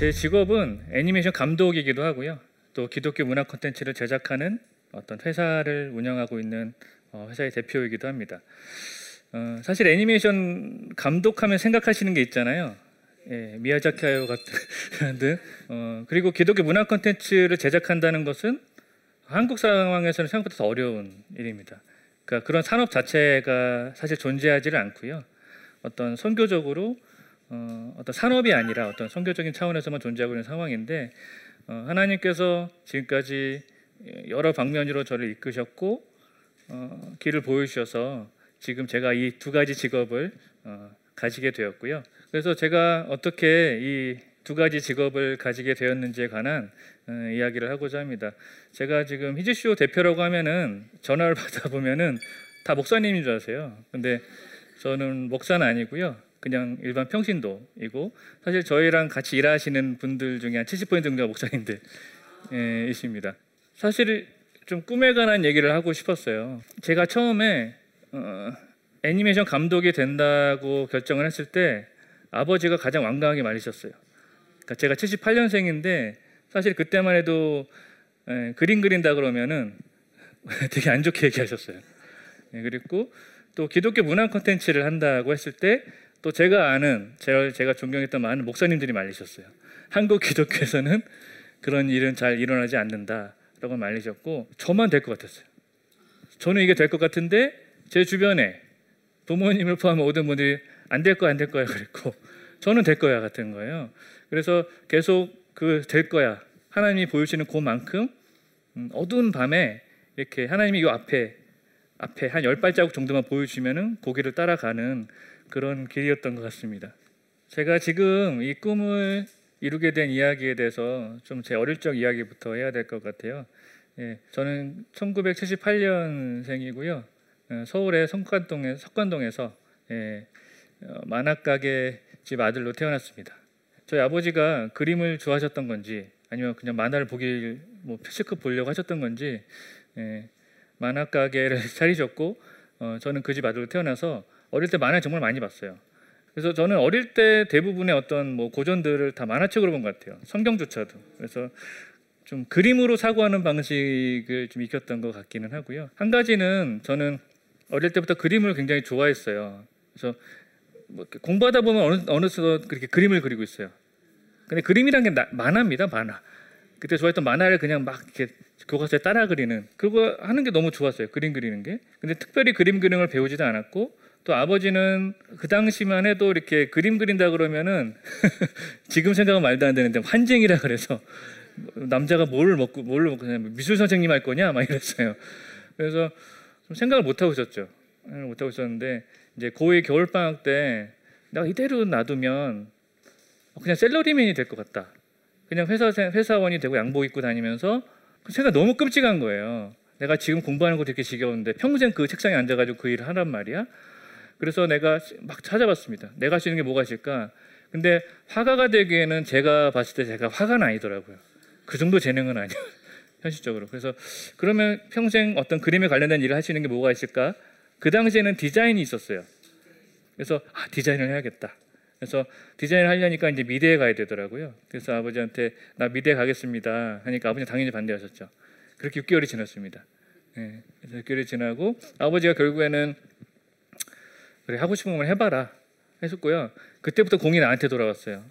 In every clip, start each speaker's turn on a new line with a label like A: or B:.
A: 제 직업은 애니메이션 감독이기도 하고요. 또 기독교 문화 콘텐츠를 제작하는 어떤 회사를 운영하고 있는 어, 회사의 대표이기도 합니다. 어, 사실 애니메이션 감독하면 생각하시는 게 있잖아요. 예, 미야자키 하야 같은 어, 그리고 기독교 문화 콘텐츠를 제작한다는 것은 한국 상황에서는 생각보다 더 어려운 일입니다. 그러니까 그런 산업 자체가 사실 존재하지를 않고요. 어떤 선교적으로 어, 어떤 산업이 아니라 어떤 선교적인 차원에서만 존재하고 있는 상황인데 어, 하나님께서 지금까지 여러 방면으로 저를 이끄셨고 어, 길을 보여주셔서 지금 제가 이 두 가지 직업을 어, 가지게 되었고요. 그래서 제가 어떻게 이 두 가지 직업을 가지게 되었는지에 관한 어, 이야기를 하고자 합니다. 제가 지금 히즈쇼 대표라고 하면은 전화를 받아 보면은 다 목사님인 줄 아세요. 근데 저는 목사는 아니고요. 그냥 일반 평신도이고 사실 저희랑 같이 일하시는 분들 중에 한 70% 정도가 목사님들이십니다. 사실 좀 꿈에 관한 얘기를 하고 싶었어요. 제가 처음에 어, 애니메이션 감독이 된다고 결정을 했을 때 아버지가 가장 완강하게 말리셨어요. 그러니까 제가 78년생인데 사실 그때만 해도 에, 그림 그린다 그러면은 되게 안 좋게 얘기하셨어요. 예, 그리고 또 기독교 문화 콘텐츠를 한다고 했을 때 또 제가 아는 제가, 존경했던 많은 목사님들이 말리셨어요. 한국 기독교에서는 그런 일은 잘 일어나지 않는다라고 말리셨고 저만 될 것 같았어요. 저는 이게 될 것 같은데 제 주변에 부모님을 포함한 모든 분들이 안 될 거야 안 될 거야 그랬고 저는 될 거야 같은 거예요. 그래서 계속 그 될 거야 하나님이 보여주시는 그만큼 음, 어두운 밤에 이렇게 하나님이 이 앞에 앞에 한 열 발자국 정도만 보여주면은 고개를 따라가는 그런 길이었던 것 같습니다. 제가 지금 이 꿈을 이루게 된 이야기에 대해서 좀 제 어릴 적 이야기부터 해야 될 것 같아요. 예, 저는 1978년생이고요. 어, 서울의 석관동에, 석관동에서 예, 어, 만화가게 집 아들로 태어났습니다. 저희 아버지가 그림을 좋아하셨던 건지 아니면 그냥 만화를 보길 뭐 실컷 보려고 하셨던 건지 예, 만화 가게를 차리셨고 어, 저는 그 집 아들로 태어나서 어릴 때 만화 정말 많이 봤어요. 그래서 저는 어릴 때 대부분의 어떤 뭐 고전들을 다 만화책으로 본 것 같아요. 성경조차도. 그래서 좀 그림으로 사고하는 방식을 좀 익혔던 것 같기는 하고요. 한 가지는 저는 어릴 때부터 그림을 굉장히 좋아했어요. 그래서 뭐 공부하다 보면 어느 어느덧 그렇게 그림을 그리고 있어요. 근데 그림이란 게 나, 만화입니다, 만화. 그때 좋아했던 만화를 그냥 막 이렇게 교과서에 따라 그리는 그거 하는 게 너무 좋았어요. 그림 그리는 게. 근데 특별히 그림 그리는 걸 배우지도 않았고 또 아버지는 그 당시만 해도 이렇게 그림 그린다 그러면은 지금 생각은 말도 안 되는데 환쟁이라 그래서 남자가 뭘 먹고 뭘 먹고 미술 선생님 할 거냐 막 이랬어요. 그래서 좀 생각을 못 하고 있었죠. 못 하고 있었는데 이제 고2 겨울 방학 때 내가 이대로 놔두면 그냥 셀러리맨이 될 것 같다. 그냥 회사 회사원이 되고 양복 입고 다니면서 생각 너무 끔찍한 거예요. 내가 지금 공부하는 거 되게 지겨운데 평생 그 책상에 앉아가지고 그 일을 하란 말이야. 그래서 내가 막 찾아봤습니다. 내가 할 수 있는 게 뭐가 있을까? 근데 화가가 되기에는 제가 봤을 때 제가 화가는 아니더라고요. 그 정도 재능은 아니에요. 현실적으로. 그래서 그러면 평생 어떤 그림에 관련된 일을 하시는 게 뭐가 있을까? 그 당시에는 디자인이 있었어요. 그래서 아, 디자인을 해야겠다. 그래서 디자인을 하려니까 이제 미대에 가야 되더라고요. 그래서 아버지한테 나 미대 가겠습니다 하니까 아버지 당연히 반대하셨죠. 그렇게 6개월이 지났습니다. 네, 그래서 6개월이 지나고 아버지가 결국에는 그래 하고 싶은 걸 해봐라 했었고요. 그때부터 공이 나한테 돌아왔어요.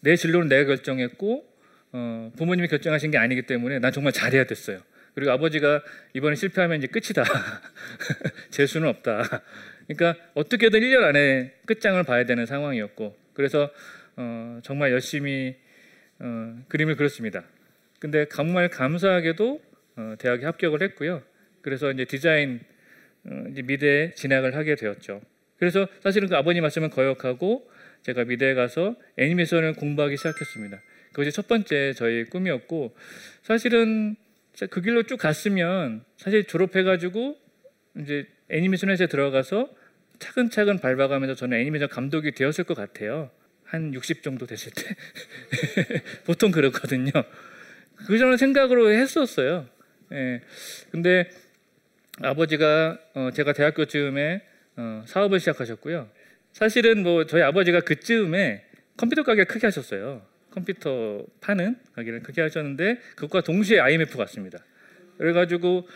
A: 내 진로는 내가 결정했고 어, 부모님이 결정하신 게 아니기 때문에 난 정말 잘해야 됐어요. 그리고 아버지가 이번에 실패하면 이제 끝이다. 재수는 없다. 그러니까 어떻게든 1년 안에 끝장을 봐야 되는 상황이었고 그래서 어, 정말 열심히 어, 그림을 그렸습니다. 근데 정말 감사하게도 어, 대학에 합격을 했고요. 그래서 이제 디자인 어, 이제 미대에 진학을 하게 되었죠. 그래서 사실은 그 아버님 말씀을 거역하고 제가 미대에 가서 애니메이션을 공부하기 시작했습니다. 그것이 첫 번째 저희 꿈이었고 사실은 그 길로 쭉 갔으면 사실 졸업해가지고 이제 애니메이션 회사에 들어가서 차근차근 밟아가면서 저는 애니메이션 감독이 되었을 것 같아요. 한 60 정도 됐을 때 보통 그렇거든요. 그 저는 생각으로 했었어요. 예. 근데 아버지가 어, 제가 대학교 즈음에 어, 사업을 시작하셨고요. 사실은 뭐 저희 아버지가 그즈음에 컴퓨터 가게 크게 하셨어요. 컴퓨터 파는 가게를 그렇게 하셨는데 그것과 동시에 IMF 갔습니다. 그래가지고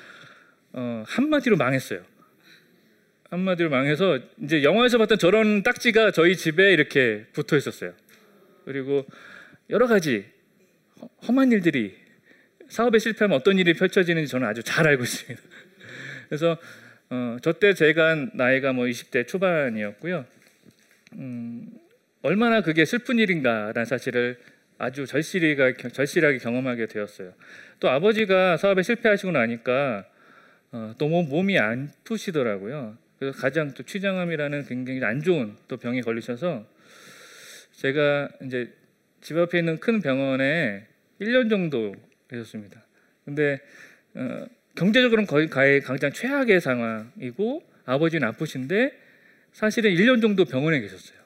A: 어, 한마디로 망했어요. 한마디로 망해서 이제 영화에서 봤던 저런 딱지가 저희 집에 이렇게 붙어 있었어요. 그리고 여러 가지 험한 일들이 사업에 실패하면 어떤 일이 펼쳐지는지 저는 아주 잘 알고 있습니다. 그래서 어, 저때 제가 나이가 뭐 20대 초반이었고요. 음, 얼마나 그게 슬픈 일인가라는 사실을 아주 절실히가 절실하게 경험하게 되었어요. 또 아버지가 사업에 실패하시고 나니까 어, 또 몸이 안 푸시더라고요. 그래서 가장 또 취장암이라는 굉장히 안 좋은 또 병에 걸리셔서 제가 이제 집 앞에 있는 큰 병원에 1년 정도 계셨습니다. 근데 어, 경제적으로는 거의 가장 최악의 상황이고 아버지는 아프신데 사실은 1년 정도 병원에 계셨어요.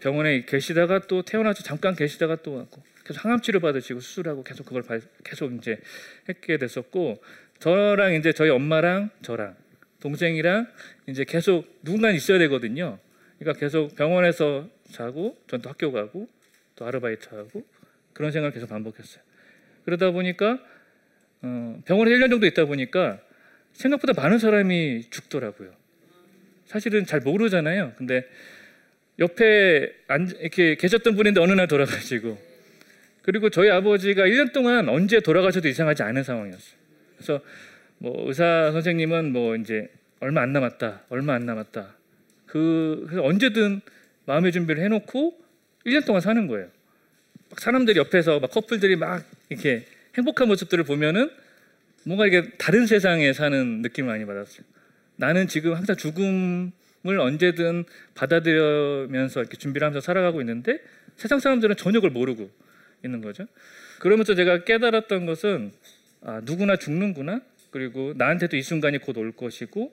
A: 병원에 계시다가 또 태어나서 잠깐 계시다가 또 왔고 계속 항암 치료 받으시고 수술하고 계속 그걸 계속 이제 했게 됐었고 저랑 이제 저희 엄마랑 저랑 동생이랑 이제 계속 누군가 있어야 되거든요. 그러니까 계속 병원에서 자고 전 또 학교 가고 또 아르바이트 하고 그런 생활을 계속 반복했어요. 그러다 보니까 어, 병원에 1년 정도 있다 보니까 생각보다 많은 사람이 죽더라고요. 사실은 잘 모르잖아요. 근데 옆에 앉, 이렇게 계셨던 분인데 어느 날 돌아가시고 그리고 저희 아버지가 1년 동안 언제 돌아가셔도 이상하지 않은 상황이었어요. 그래서 뭐 의사 선생님은 뭐 이제 얼마 안 남았다, 얼마 안 남았다. 그 그래서 언제든 마음의 준비를 해놓고 1년 동안 사는 거예요. 막 사람들이 옆에서 막 커플들이 막 이렇게 행복한 모습들을 보면은 뭔가 이게 다른 세상에 사는 느낌을 많이 받았어요. 나는 지금 항상 죽음을 언제든 받아들여면서 이렇게 준비를 하면서 살아가고 있는데 세상 사람들은 전혀 그걸 모르고 있는 거죠. 그러면서 제가 깨달았던 것은 아, 누구나 죽는구나. 그리고 나한테도 이 순간이 곧 올 것이고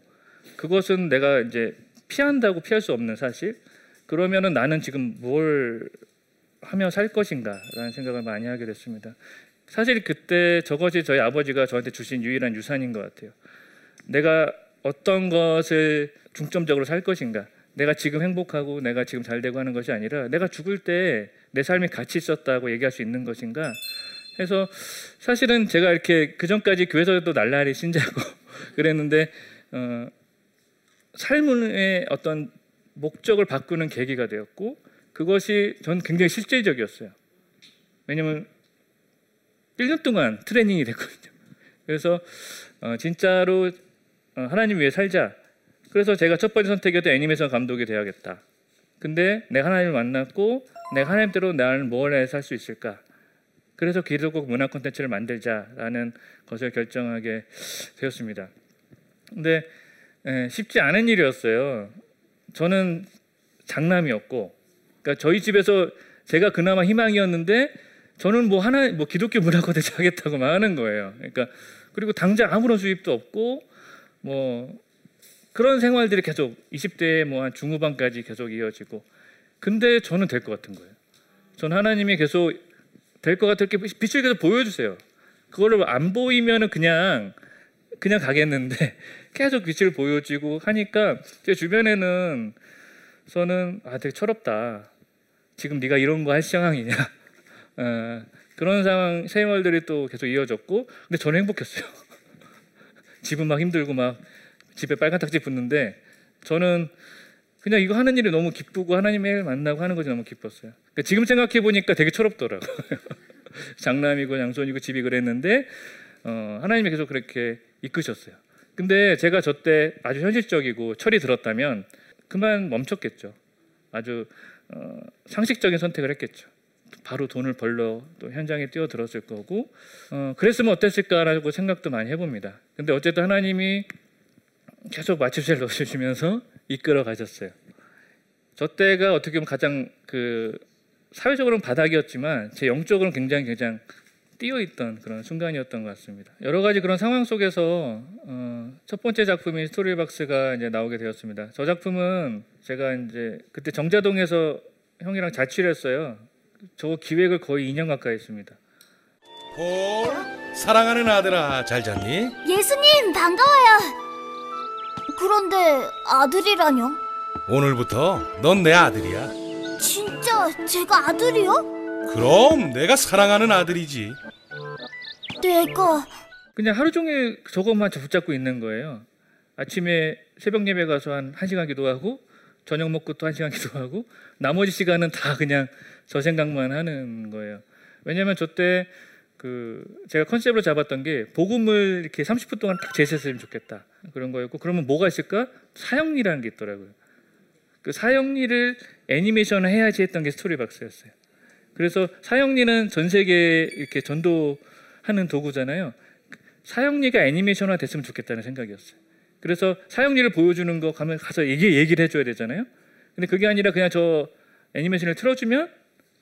A: 그것은 내가 이제 피한다고 피할 수 없는 사실. 그러면은 나는 지금 뭘 하며 살 것인가라는 생각을 많이 하게 됐습니다. 사실 그때 저것이 저희 아버지가 저한테 주신 유일한 유산인 것 같아요. 내가 어떤 것을 중점적으로 살 것인가. 내가 지금 행복하고 내가 지금 잘 되고 하는 것이 아니라 내가 죽을 때 내 삶이 가치 있었다고 얘기할 수 있는 것인가. 해서 사실은 제가 이렇게 그 전까지 교회에서도 날라리 신자고 그랬는데 어, 삶의 어떤 목적을 바꾸는 계기가 되었고 그것이 전 굉장히 실질적이었어요. 왜냐면 1년 동안 트레이닝이 됐거든요. 그래서 어, 진짜로 어, 하나님 위해 살자. 그래서 제가 첫 번째 선택이었던 애니메이션 감독이 되어야겠다. 근데 내가 하나님을 만났고 내가 하나님대로 나를 뭘 해서 살수 있을까? 그래서 기독국 문화 콘텐츠를 만들자라는 것을 결정하게 되었습니다. 근데 에, 쉽지 않은 일이었어요. 저는 장남이었고, 그러니까 저희 집에서 제가 그나마 희망이었는데 저는 뭐 하나 뭐 기독교 문화 콘텐츠 하겠다고 말하는 거예요. 그러니까 그리고 당장 아무런 수입도 없고 뭐 그런 생활들이 계속 20대 뭐 한 중후반까지 계속 이어지고 근데 저는 될 것 같은 거예요. 전 하나님이 계속 될 것 같을 게 빛을 계속 보여주세요. 그거를 안 보이면은 그냥 그냥 가겠는데 계속 빛을 보여주고 하니까 제 주변에는 저는 아 되게 철없다. 지금 네가 이런 거 할 상황이냐? 어, 그런 상황 세월들이 또 계속 이어졌고, 근데 저는 행복했어요. 집은 막 힘들고 막 집에 빨간 딱지 붙는데 저는 그냥 이거 하는 일이 너무 기쁘고 하나님을 만나고 하는 것이 너무 기뻤어요. 그러니까 지금 생각해 보니까 되게 철없더라고요. 장남이고 양손이고 집이 그랬는데 어, 하나님이 계속 그렇게 이끄셨어요. 근데 제가 저 때 아주 현실적이고 철이 들었다면 그만 멈췄겠죠. 아주 어, 상식적인 선택을 했겠죠. 바로 돈을 벌러 또 현장에 뛰어들었을 거고 어, 그랬으면 어땠을까라고 생각도 많이 해봅니다. 근데 어쨌든 하나님이 계속 마침새를 넣어주시면서 이끌어 가셨어요. 저 때가 어떻게 보면 가장 그 사회적으로는 바닥이었지만 제 영적으로는 굉장히 굉장히 뛰어 있던 그런 순간이었던 것 같습니다. 여러 가지 그런 상황 속에서 어, 첫 번째 작품인 스토리박스가 이제 나오게 되었습니다. 저 작품은 제가 이제 그때 정자동에서 형이랑 자취를 어요 저 기획을 거의 2년 가까이 했습니다.
B: 폴, 사랑하는 아들아, 잘 잤니?
C: 예수님 반가워요. 그런데 아들이라뇨?
B: 오늘부터 넌 내 아들이야.
C: 진짜 제가 아들이요?
B: 그럼 내가 사랑하는 아들이지.
C: 내가
A: 그냥 하루 종일 저것만 붙잡고 있는 거예요. 아침에 새벽 예배 가서 한 1시간 기도하고 저녁 먹고 또 1시간 기도하고 나머지 시간은 다 그냥 저 생각만 하는 거예요. 왜냐면 저때 그 제가 컨셉으로 잡았던 게 복음을 이렇게 30분 동안 딱 제시했으면 좋겠다. 그런 거였고 그러면 뭐가 있을까? 사형리라는 게 있더라고요. 그 사형리를 애니메이션을 해야지 했던 게 스토리박스였어요. 그래서 사형리는 전 세계에 이렇게 전도하는 도구잖아요. 사형리가 애니메이션화 됐으면 좋겠다는 생각이었어요. 그래서 사형리를 보여주는 거 가면 가서 얘기 얘기를 해줘야 되잖아요. 근데 그게 아니라 그냥 저 애니메이션을 틀어주면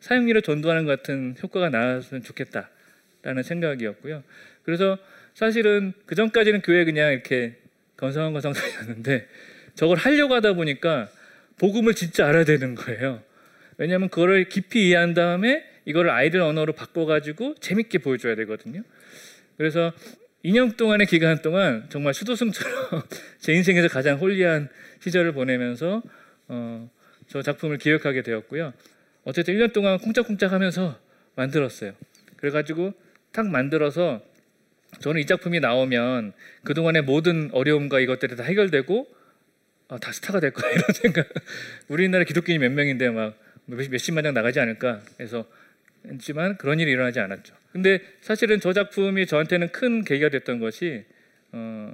A: 사형리를 전도하는 것 같은 효과가 나왔으면 좋겠다라는 생각이었고요. 그래서 사실은 그 전까지는 교회 그냥 이렇게 건성건성 다녔는데 저걸 하려고 하다 보니까 복음을 진짜 알아야 되는 거예요. 왜냐하면 그거를 깊이 이해한 다음에 이거를 아이들 언어로 바꿔가지고 재밌게 보여줘야 되거든요. 그래서 2년 동안의 기간 동안 정말 수도승처럼 제 인생에서 가장 홀리한 시절을 보내면서 어, 저 작품을 기억하게 되었고요. 어쨌든 1년 동안 콩짝콩짝 하면서 만들었어요. 그래가지고 딱 만들어서 저는 이 작품이 나오면 그동안의 모든 어려움과 이것들이 다 해결되고 아, 다 스타가 될 거야 이런 생각. 우리나라 기독교인이 몇 명인데 막 몇- 몇십만 장 나가지 않을까 해서 했지만 그런 일이 일어나지 않았죠. 근데 사실은 저 작품이 저한테는 큰 계기가 됐던 것이 어,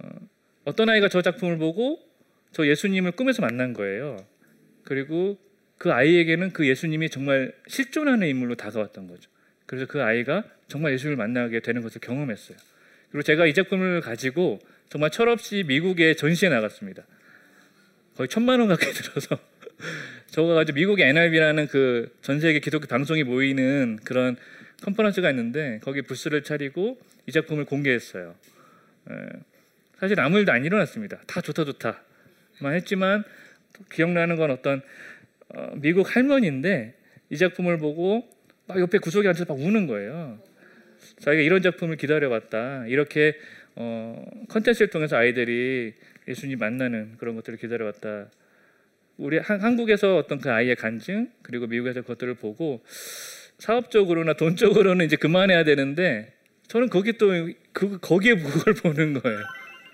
A: 어떤 아이가 저 작품을 보고 저 예수님을 꿈에서 만난 거예요. 그리고 그 아이에게는 그 예수님이 정말 실존하는 인물로 다가왔던 거죠. 그래서 그 아이가 정말 예수님을 만나게 되는 것을 경험했어요. 그리고 제가 이 작품을 가지고 정말 철없이 미국에 전시에 나갔습니다. 거의 천만 원 가까이 들어서 저거 가지고 미국의 NRB라는 그 전 세계 기독교 방송이 모이는 그런 컨퍼런스가 있는데 거기 부스를 차리고 이 작품을 공개했어요. 에, 사실 아무 일도 안 일어났습니다. 다 좋다 좋다만 했지만 또 기억나는 건 어떤 어, 미국 할머니인데 이 작품을 보고 막 옆에 구석에 앉아서 막 우는 거예요. 자기가 이런 작품을 기다려왔다. 이렇게 어, 컨텐츠를 통해서 아이들이 예수님 만나는 그런 것들을 기다려왔다. 우리 한, 한국에서 어떤 그 아이의 간증 그리고 미국에서 그것들을 보고 사업적으로나 돈적으로는 이제 그만해야 되는데 저는 거기 또 그, 거기에 그걸 보는 거예요.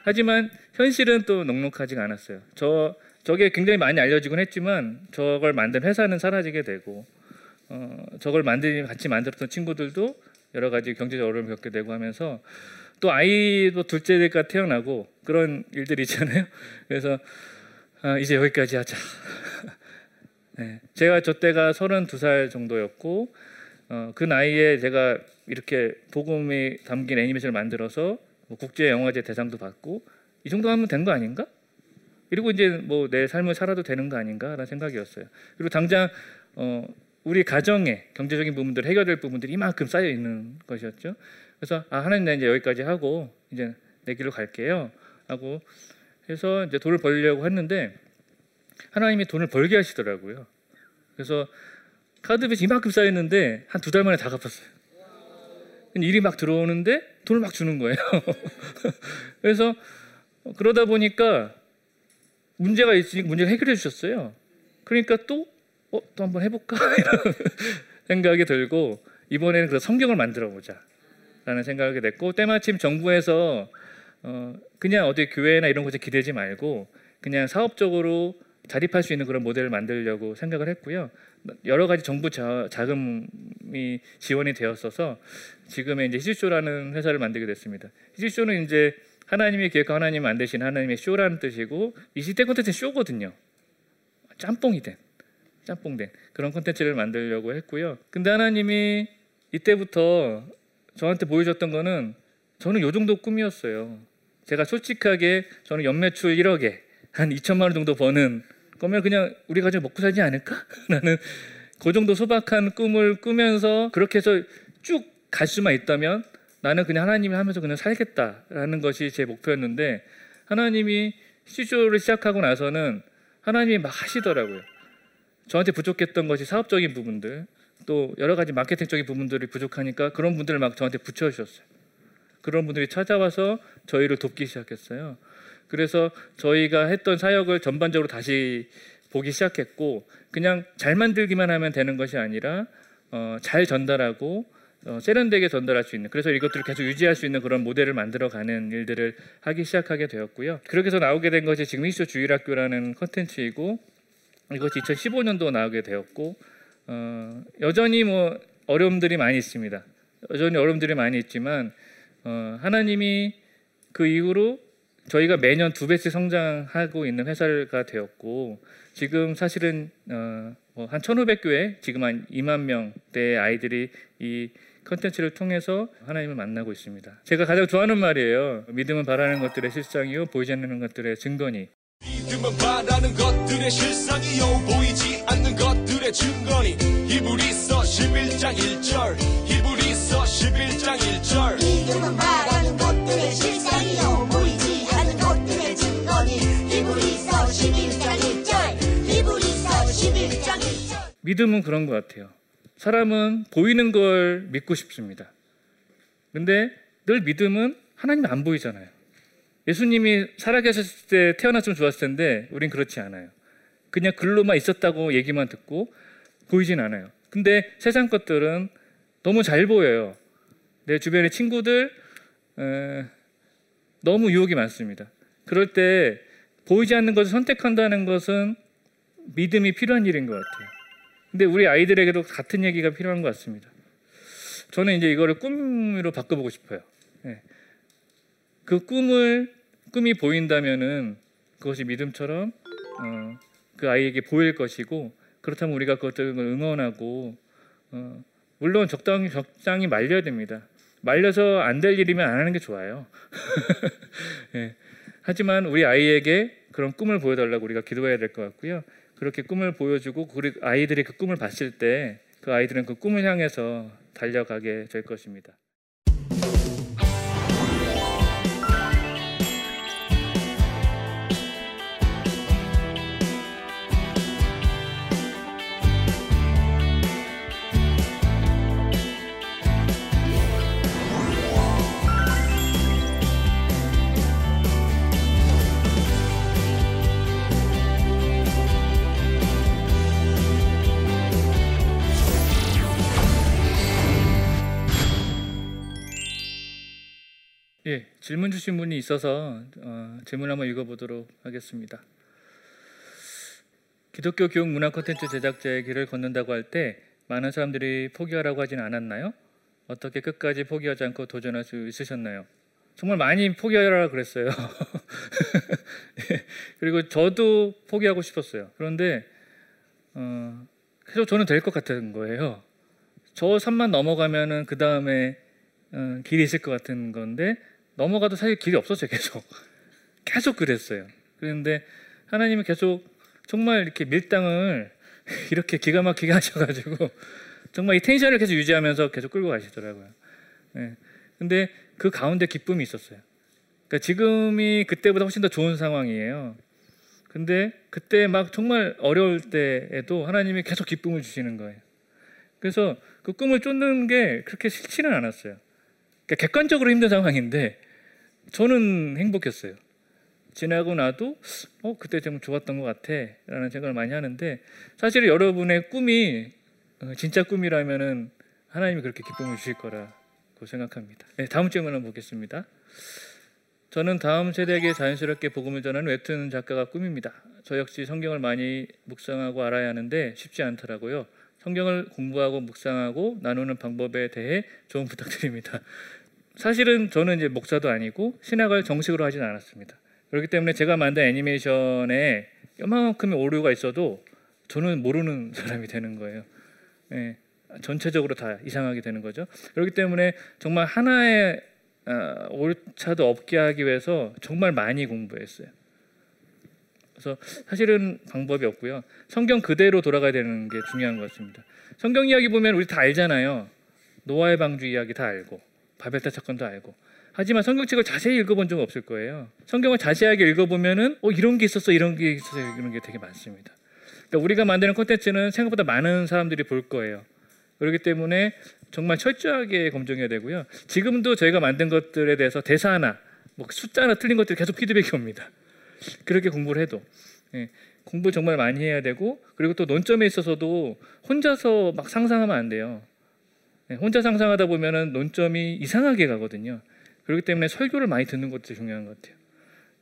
A: 하지만 현실은 또 넉넉하지가 않았어요. 저 저게 굉장히 많이 알려지곤 했지만 저걸 만든 회사는 사라지게 되고 어, 저걸 만들 같이 만들었던 친구들도 여러 가지 경제적 어려움을 겪게 되고 하면서 또 아이도 둘째가 태어나고 그런 일들이 있잖아요. 그래서 아, 이제 여기까지 하자. 네, 제가 저 때가 32살 정도였고 어, 그 나이에 제가 이렇게 복음이 담긴 애니메이션을 만들어서 뭐 국제 영화제 대상도 받고 이 정도 하면 된 거 아닌가? 그리고 이제 뭐 내 삶을 살아도 되는 거 아닌가라는 생각이었어요. 그리고 당장 어, 우리 가정의 경제적인 부분들 해결될 부분들이 이만큼 쌓여 있는 것이었죠. 그래서 아 하나님 나 이제 여기까지 하고 이제 내 길로 갈게요 하고 해서 이제 돈을 벌려고 했는데 하나님이 돈을 벌게 하시더라고요. 그래서 카드 빚이 이만큼 쌓였는데 한 두 달 만에 다 갚았어요. 일이 막 들어오는데 돈을 막 주는 거예요. 그래서 그러다 보니까 문제가 있으니까 문제가 해결해 주셨어요. 그러니까 또 어, 또 한번 해볼까 이런 생각이 들고 이번에는 그 성경을 만들어 보자 라는 생각이 됐고 때마침 정부에서 어, 그냥 어디 교회나 이런 곳에 기대지 말고 그냥 사업적으로 자립할 수 있는 그런 모델을 만들려고 생각을 했고요. 여러 가지 정부 자, 자금 이 지원이 되었어서 지금의 이제 히즈쇼라는 회사를 만들게 됐습니다. 히즈쇼는 이제 하나님이 계획과 하나님 만드신 하나님의 쇼라는 뜻이고 이 시대 콘텐츠 쇼거든요. 짬뽕이 된 짬뽕된 그런 콘텐츠를 만들려고 했고요. 근데 하나님이 이때부터 저한테 보여줬던 거는 저는 요 정도 꿈이었어요. 제가 솔직하게 저는 연매출 1억에 한 2천만 원 정도 버는 거면 그냥 우리 가족 먹고 살지 않을까? 라는 그 정도 소박한 꿈을 꾸면서 그렇게 해서 쭉 갈 수만 있다면 나는 그냥 하나님이 하면서 그냥 살겠다라는 것이 제 목표였는데 하나님이 시조를 시작하고 나서는 하나님이 막 하시더라고요. 저한테 부족했던 것이 사업적인 부분들 또 여러 가지 마케팅적인 부분들이 부족하니까 그런 분들을 막 저한테 붙여주셨어요. 그런 분들이 찾아와서 저희를 돕기 시작했어요. 그래서 저희가 했던 사역을 전반적으로 다시 보기 시작했고 그냥 잘 만들기만 하면 되는 것이 아니라 어, 잘 전달하고 어, 세련되게 전달할 수 있는 그래서 이것들을 계속 유지할 수 있는 그런 모델을 만들어가는 일들을 하기 시작하게 되었고요. 그렇게 해서 나오게 된 것이 지금 이슈 주일학교라는 컨텐츠이고 이것이 2015년도 나오게 되었고 어, 여전히 뭐 어려움들이 많이 있습니다. 여전히 어려움들이 많이 있지만 어, 하나님이 그 이후로 저희가 매년 두 배씩 성장하고 있는 회사가 되었고 지금 사실은 어, 뭐한 1,500교회 지금 한 2만 명대의 아이들이 이 컨텐츠를 통해서 하나님을 만나고 있습니다. 제가 가장 좋아하는 말이에요. 믿음은 바라는 것들의 실상이요 보이지 않는 것들의 증거니.
D: 믿음은 바라는 것들의 실상이요 보이지 않는 것들의 증거니
C: 히브리서 11장 1절
A: 믿음은 그런 것 같아요. 사람은 보이는 걸 믿고 싶습니다. 근데 늘 믿음은 하나님이 안 보이잖아요. 예수님이 살아계셨을 때 태어났으면 좋았을 텐데 우린 그렇지 않아요. 그냥 글로만 있었다고 얘기만 듣고 보이진 않아요. 근데 세상 것들은 너무 잘 보여요. 내 주변의 친구들 에, 너무 유혹이 많습니다. 그럴 때 보이지 않는 것을 선택한다는 것은 믿음이 필요한 일인 것 같아요. 근데 우리 아이들에게도 같은 얘기가 필요한 것 같습니다. 저는 이제 이거를 꿈으로 바꿔보고 싶어요. 예. 그 꿈을 꿈이 보인다면은 그것이 믿음처럼 어, 그 아이에게 보일 것이고 그렇다면 우리가 그것들을 응원하고 어, 물론 적당히 적당히 말려야 됩니다. 말려서 안 될 일이면 안 하는 게 좋아요. 예. 하지만 우리 아이에게 그런 꿈을 보여달라고 우리가 기도해야 될 것 같고요. 그렇게 꿈을 보여주고 우리 아이들이 그 꿈을 봤을 때 그 아이들은 그 꿈을 향해서 달려가게 될 것입니다. 예, 질문 주신 분이 있어서 어, 질문 한번 읽어보도록 하겠습니다. 기독교 교육 문화 콘텐츠 제작자의 길을 걷는다고 할 때 많은 사람들이 포기하라고 하진 않았나요? 어떻게 끝까지 포기하지 않고 도전할 수 있으셨나요? 정말 많이 포기하라 그랬어요. 예, 그리고 저도 포기하고 싶었어요. 그런데 어, 계속 저는 될 것 같은 거예요. 저 산만 넘어가면은 그 다음에 어, 길이 있을 것 같은 건데 넘어가도 사실 길이 없었어요. 계속 계속 그랬어요. 그런데 하나님이 계속 정말 이렇게 밀당을 이렇게 기가 막히게 하셔가지고 정말 이 텐션을 계속 유지하면서 계속 끌고 가시더라고요. 네. 근데 그 가운데 기쁨이 있었어요. 그러니까 지금이 그때보다 훨씬 더 좋은 상황이에요. 근데 그때 막 정말 어려울 때에도 하나님이 계속 기쁨을 주시는 거예요. 그래서 그 꿈을 쫓는 게 그렇게 싫지는 않았어요. 그러니까 객관적으로 힘든 상황인데 저는 행복했어요. 지나고 나도 어 그때 좀 좋았던 것 같아라는 생각을 많이 하는데 사실 여러분의 꿈이 어, 진짜 꿈이라면은 하나님이 그렇게 기쁨을 주실 거라고 생각합니다. 네, 다음 질문 한번 보겠습니다. 저는 다음 세대에게 자연스럽게 복음을 전하는 웹툰 작가가 꿈입니다. 저 역시 성경을 많이 묵상하고 알아야 하는데 쉽지 않더라고요. 성경을 공부하고 묵상하고 나누는 방법에 대해 조언 부탁드립니다. 사실은 저는 이제 목사도 아니고 신학을 정식으로 하진 않았습니다. 그렇기 때문에 제가 만든 애니메이션에 요만큼의 오류가 있어도 저는 모르는 사람이 되는 거예요. 예, 전체적으로 다 이상하게 되는 거죠. 그렇기 때문에 정말 하나의 어, 오차도 없게 하기 위해서 정말 많이 공부했어요. 그래서 사실은 방법이 없고요. 성경 그대로 돌아가야 되는 게 중요한 것 같습니다. 성경 이야기 보면 우리 다 알잖아요. 노아의 방주 이야기 다 알고 바벨탑 사건도 알고. 하지만 성경책을 자세히 읽어본 적 없을 거예요. 성경을 자세하게 읽어보면은 어 이런 게 있었어, 이런 게 있었어, 이런 게 되게 많습니다. 그러니까 우리가 만드는 콘텐츠는 생각보다 많은 사람들이 볼 거예요. 그렇기 때문에 정말 철저하게 검증해야 되고요. 지금도 저희가 만든 것들에 대해서 대사 하나, 뭐 숫자 하나 틀린 것들이 계속 피드백이 옵니다. 그렇게 공부를 해도. 예. 공부 정말 많이 해야 되고 그리고 또 논점에 있어서도 혼자서 막 상상하면 안 돼요. 네, 혼자 상상하다 보면은 논점이 이상하게 가거든요. 그렇기 때문에 설교를 많이 듣는 것도 중요한 것 같아요.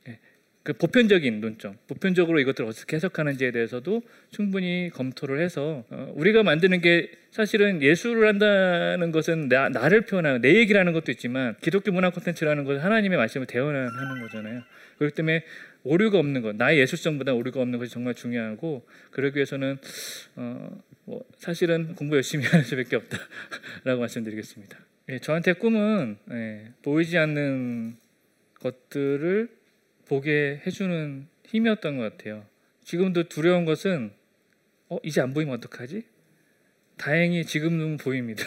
A: 예, 그 보편적인 논점, 보편적으로 이것들을 어떻게 해석하는지에 대해서도 충분히 검토를 해서 어, 우리가 만드는 게 사실은 예술을 한다는 것은 나, 나를 표현하는 내 얘기라는 것도 있지만 기독교 문화 콘텐츠라는 것은 하나님의 말씀을 대언하는 거잖아요. 그렇기 때문에 오류가 없는 것, 나의 예술성보다 오류가 없는 것이 정말 중요하고 그러기 위해서는 어, 뭐 사실은 공부 열심히 하는 수밖에 없다라고 말씀드리겠습니다. 예, 저한테 꿈은 예, 보이지 않는 것들을 보게 해주는 힘이었던 것 같아요. 지금도 두려운 것은 어 이제 안 보이면 어떡하지? 다행히 지금은 보입니다.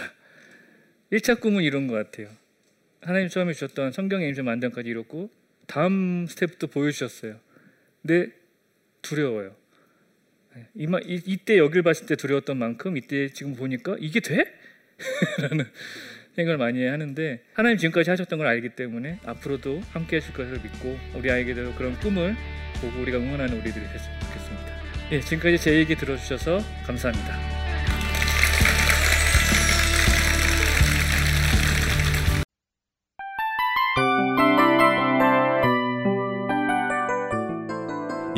A: 1차 꿈은 이런 것 같아요. 하나님 처음에 주셨던 성경의 임신 만병까지 이뤘고 다음 스텝도 보여주셨어요. 근데 두려워요. 네, 이마, 이, 이때 여길 봤을 때 두려웠던 만큼 이때 지금 보니까 이게 돼? 라는 생각을 많이 하는데 하나님 지금까지 하셨던 걸 알기 때문에 앞으로도 함께 하실 것을 믿고 우리 아이에게도 그런 꿈을 보고 우리가 응원하는 우리들이 됐으면 좋겠습니다. 예, 지금까지 제 얘기 들어주셔서 감사합니다.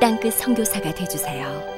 E: 땅끝 성교사가 되주세요